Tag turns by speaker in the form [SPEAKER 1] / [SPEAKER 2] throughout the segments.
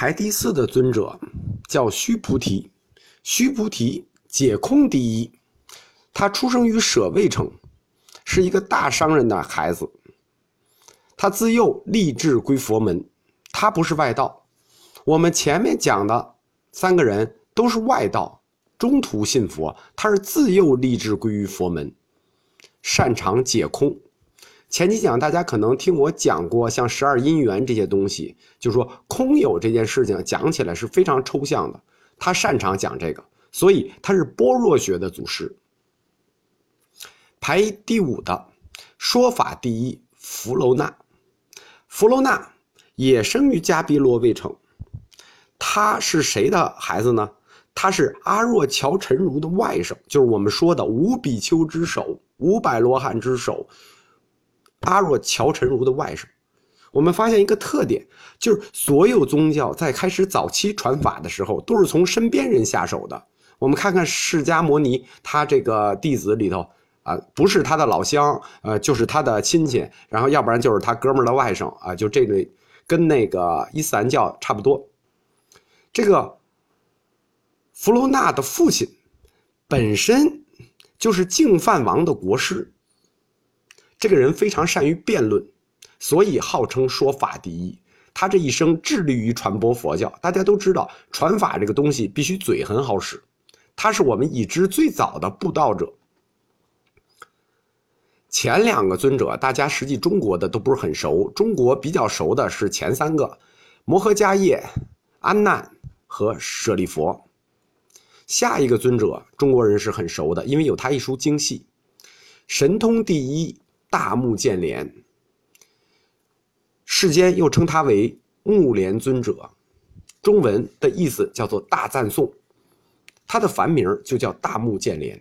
[SPEAKER 1] 排第四的尊者叫须菩提，须菩提解空第一，他出生于舍卫城，是一个大商人的孩子。他自幼立志归佛门，他不是外道。我们前面讲的三个人都是外道，中途信佛，他是自幼立志归于佛门，擅长解空。前几讲大家可能听我讲过，像十二因缘这些东西，就说空有这件事情讲起来是非常抽象的。他擅长讲这个，所以他是般若学的祖师。排第五的说法第一，弗楼那。弗楼那也生于迦毗罗卫城，他是谁的孩子呢？他是阿若乔陈如的外甥，就是我们说的五比丘之首，五百罗汉之首。阿若乔陈如的外甥，我们发现一个特点，就是所有宗教在开始早期传法的时候，都是从身边人下手的。我们看看释迦牟尼，他这个弟子里头啊，不是他的老乡，呃，就是他的亲戚，然后要不然就是他哥们儿的外甥啊，就这类，跟那个伊斯兰教差不多。这个弗罗纳的父亲本身就是净饭王的国师。这个人非常善于辩论，所以号称说法第一。他这一生致力于传播佛教。大家都知道，传法这个东西必须嘴很好使。他是我们已知最早的布道者。前两个尊者，大家实际中国的都不是很熟。中国比较熟的是前三个：摩诃迦叶、阿难和舍利佛。下一个尊者，中国人是很熟的，因为有他一书经系，神通第一。大目犍连，世间又称他为目连尊者，中文的意思叫做大赞颂，他的梵名就叫大目犍连，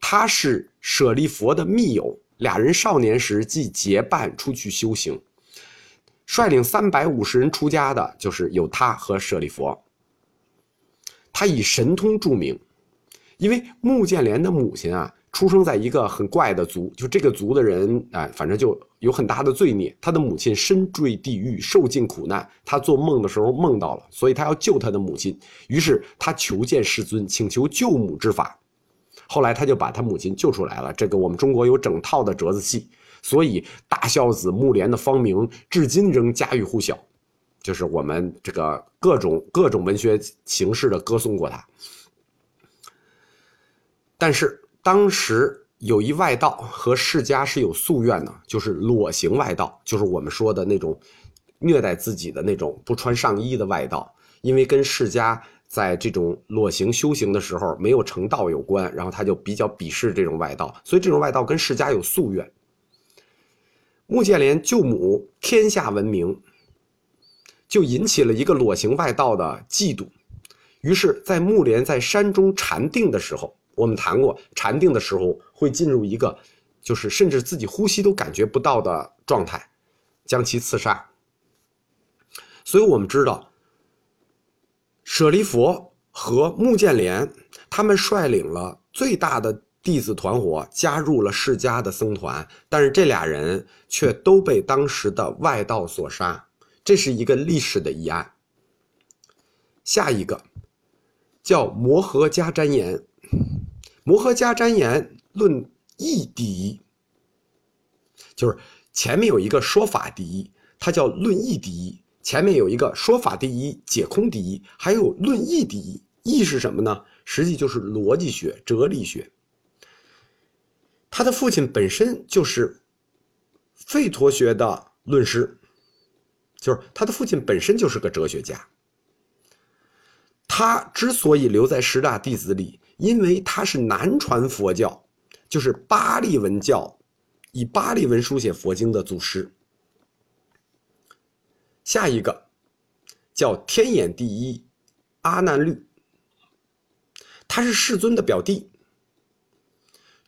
[SPEAKER 1] 他是舍利佛的密友，俩人少年时即结伴出去修行，率领三百五十人出家的，就是有他和舍利佛。他以神通著名，因为目犍连的母亲啊。出生在一个很怪的族，就这个族的人，哎，反正就有很大的罪孽。他的母亲身坠地狱，受尽苦难。他做梦的时候梦到了，所以他要救他的母亲。于是他求见世尊，请求救母之法。后来他就把他母亲救出来了。这个我们中国有整套的折子戏，所以大孝子木莲的芳名至今仍家喻户晓，就是我们这个各种各种文学形式的歌颂过他。但是。当时有一外道和释迦是有夙愿的，就是裸行外道，就是我们说的那种虐待自己的那种不穿上衣的外道。因为跟释迦在这种裸行修行的时候没有成道有关，然后他就比较鄙视这种外道，所以这种外道跟释迦有夙愿。穆建连救母天下闻名，就引起了一个裸行外道的嫉妒，于是，在穆莲在山中禅定的时候。我们谈过，禅定的时候会进入一个，就是甚至自己呼吸都感觉不到的状态，将其刺杀。所以我们知道，舍利佛和目犍连他们率领了最大的弟子团伙，加入了释迦的僧团，但是这俩人却都被当时的外道所杀，这是一个历史的疑案。下一个叫摩诃迦旃延。摩诃迦旃延论义第一，就是前面有一个说法第一，它叫论义第一。前面有一个说法第一，解空第一，还有论义第一。义是什么呢？实际就是逻辑学、哲理学。他的父亲本身就是吠陀学的论师，就是他的父亲本身就是个哲学家。他之所以留在十大弟子里。因为他是南传佛教，就是巴利文教，以巴利文书写佛经的祖师。下一个叫天眼第一阿难律，他是世尊的表弟，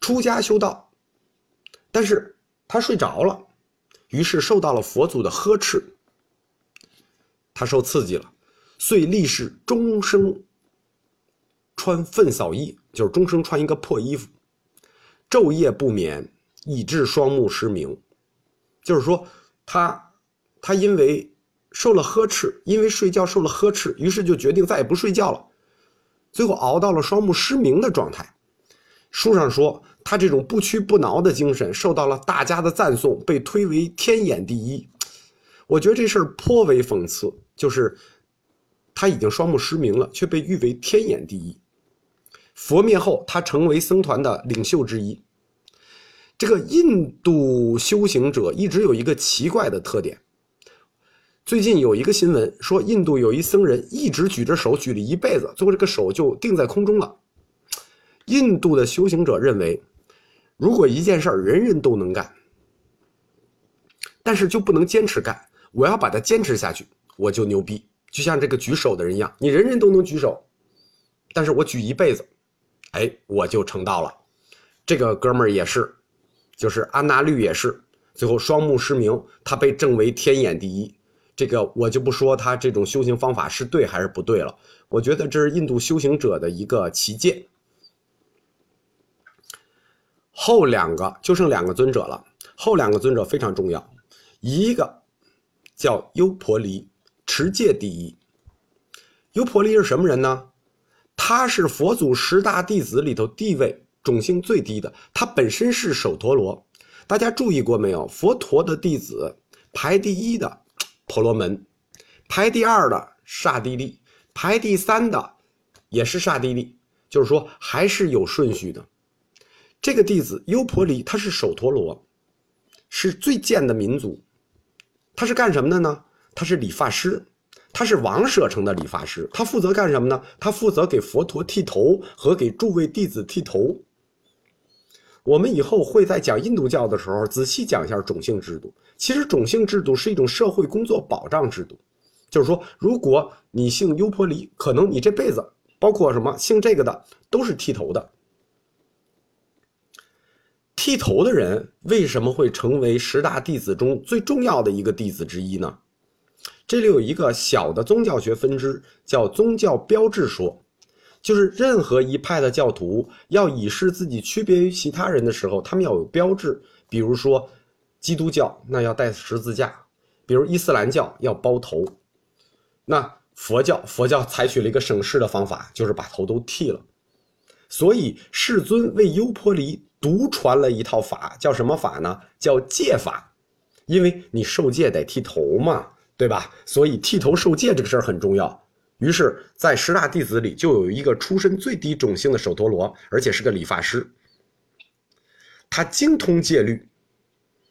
[SPEAKER 1] 出家修道，但是他睡着了，于是受到了佛祖的呵斥，他受刺激了，遂立誓终生。穿粪扫衣，就是终生穿一个破衣服，昼夜不眠，以致双目失明。就是说，他他因为受了呵斥，因为睡觉受了呵斥，于是就决定再也不睡觉了，最后熬到了双目失明的状态。书上说，他这种不屈不挠的精神受到了大家的赞颂，被推为天眼第一。我觉得这事儿颇为讽刺，就是他已经双目失明了，却被誉为天眼第一。佛灭后，他成为僧团的领袖之一。这个印度修行者一直有一个奇怪的特点。最近有一个新闻说，印度有一僧人一直举着手举了一辈子，最后这个手就定在空中了。印度的修行者认为，如果一件事儿人人都能干，但是就不能坚持干，我要把它坚持下去，我就牛逼。就像这个举手的人一样，你人人都能举手，但是我举一辈子，哎，我就成道了。这个哥们儿也是，就是安娜律也是，最后双目失明，他被证为天眼第一。这个我就不说他这种修行方法是对还是不对了，我觉得这是印度修行者的一个奇迹。后两个就剩两个尊者了，后两个尊者非常重要，一个叫优婆离，持戒第一。优婆离是什么人呢？他是佛祖十大弟子里头地位种姓最低的，他本身是首陀罗。大家注意过没有？佛陀的弟子排第一的。婆罗门，排第二的刹帝利，排第三的也是刹帝利，就是说还是有顺序的。这个弟子优婆离，他是首陀罗，是最贱的民族。他是干什么的呢？他是理发师，他是王舍城的理发师。他负责干什么呢？他负责给佛陀剃头和给诸位弟子剃头。我们以后会在讲印度教的时候仔细讲一下种姓制度。其实种姓制度是一种社会工作保障制度，就是说，如果你姓优婆离，可能你这辈子，包括什么姓这个的，都是剃头的。剃头的人为什么会成为十大弟子中最重要的一个弟子之一呢？这里有一个小的宗教学分支，叫宗教标志说。就是任何一派的教徒要以示自己区别于其他人的时候，他们要有标志。比如说，基督教那要带十字架，比如伊斯兰教要包头，那佛教佛教采取了一个省事的方法，就是把头都剃了。所以世尊为优婆离独传了一套法，叫什么法呢？叫戒法，因为你受戒得剃头嘛，对吧？所以剃头受戒这个事儿很重要。于是，在十大弟子里，就有一个出身最低种姓的首陀罗，而且是个理发师。他精通戒律，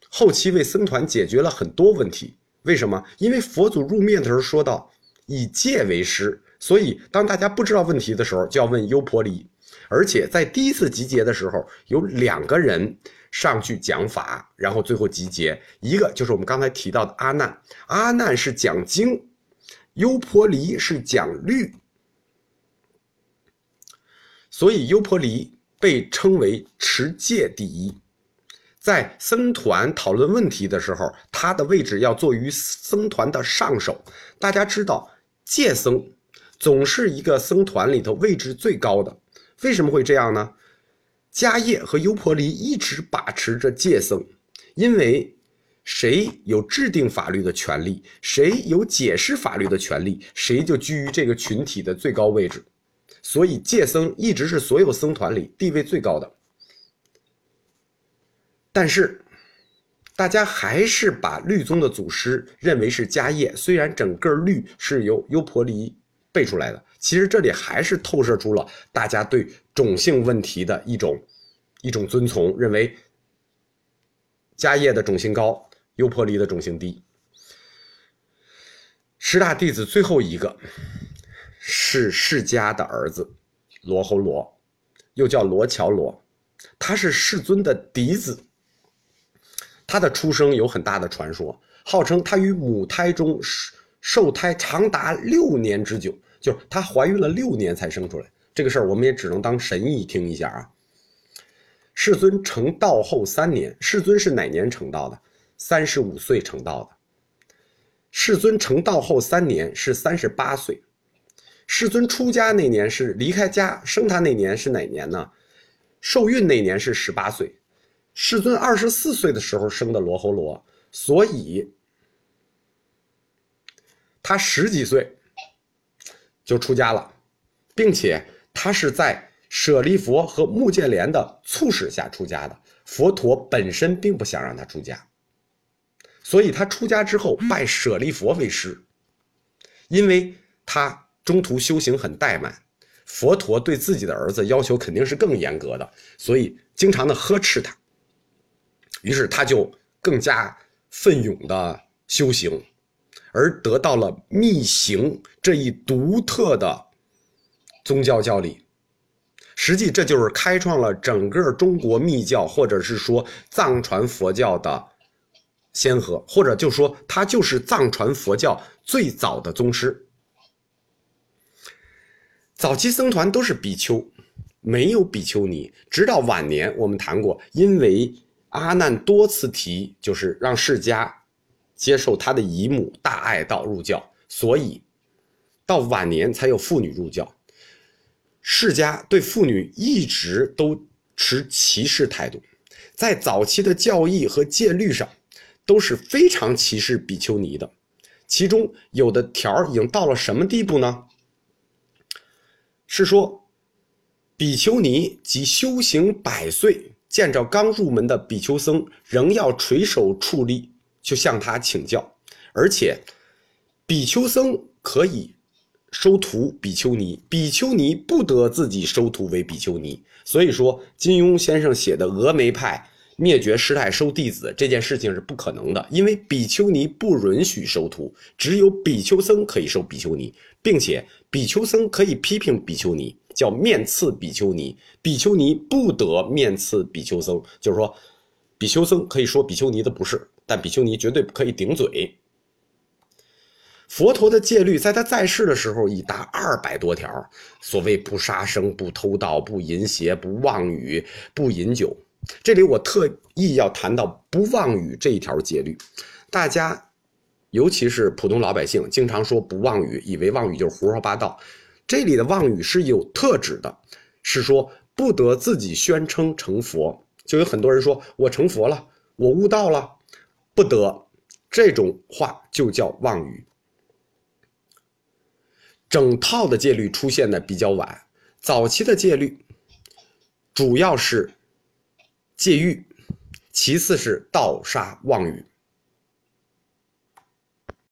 [SPEAKER 1] 后期为僧团解决了很多问题。为什么？因为佛祖入灭的时候说到以戒为师，所以当大家不知道问题的时候，就要问优婆离。而且在第一次集结的时候，有两个人上去讲法，然后最后集结，一个就是我们刚才提到的阿难，阿难是讲经。优婆离是讲律，所以优婆离被称为持戒第一。在僧团讨论问题的时候，他的位置要坐于僧团的上首。大家知道，戒僧总是一个僧团里头位置最高的。为什么会这样呢？迦叶和优婆离一直把持着戒僧，因为。谁有制定法律的权利，谁有解释法律的权利，谁就居于这个群体的最高位置。所以戒僧一直是所有僧团里地位最高的。但是，大家还是把律宗的祖师认为是迦叶，虽然整个律是由优婆离背出来的，其实这里还是透射出了大家对种姓问题的一种一种遵从，认为迦叶的种姓高。优婆离的种姓低，十大弟子最后一个是释迦的儿子罗侯罗，又叫罗乔罗，他是世尊的嫡子。他的出生有很大的传说，号称他于母胎中受胎长达六年之久，就是他怀孕了六年才生出来。这个事儿我们也只能当神意听一下啊。世尊成道后三年，世尊是哪年成道的？三十五岁成道的，世尊成道后三年是三十八岁，世尊出家那年是离开家生他那年是哪年呢？受孕那年是十八岁，世尊二十四岁的时候生的罗侯罗，所以他十几岁就出家了，并且他是在舍利佛和目犍连的促使下出家的。佛陀本身并不想让他出家，所以他出家之后拜舍利佛为师，因为他中途修行很怠慢，佛陀对自己的儿子要求肯定是更严格的，所以经常的呵斥他。于是他就更加奋勇的修行，而得到了密行这一独特的宗教教理。实际这就是开创了整个中国密教，或者是说藏传佛教的先河，或者就说他就是藏传佛教最早的宗师。早期僧团都是比丘，没有比丘尼。直到晚年，我们谈过，因为阿难多次提，就是让释迦接受他的姨母大爱道入教，所以到晚年才有妇女入教。释家对妇女一直都持歧视态度，在早期的教义和戒律上都是非常歧视比丘尼的。其中有的条已经到了什么地步呢？是说，比丘尼及修行百岁，见着刚入门的比丘僧，仍要垂手矗立，就向他请教，而且比丘僧可以。收徒比丘尼，比丘尼不得自己收徒为比丘尼。所以说，金庸先生写的峨眉派灭绝师太收弟子这件事情是不可能的，因为比丘尼不允许收徒，只有比丘僧可以收比丘尼，并且比丘僧可以批评比丘尼，叫面刺比丘尼，比丘尼不得面刺比丘僧。就是说，比丘僧可以说比丘尼的不是，但比丘尼绝对不可以顶嘴。佛陀的戒律在他在世的时候已达二百多条，所谓不杀生、不偷盗、不淫邪、不妄语、不饮酒。这里我特意要谈到不妄语这一条戒律，大家，尤其是普通老百姓，经常说不妄语，以为妄语就是胡说八道。这里的妄语是有特指的，是说不得自己宣称成佛。就有很多人说我成佛了，我悟道了，不得这种话就叫妄语。整套的戒律出现的比较晚，早期的戒律主要是戒欲，其次是盗杀妄语。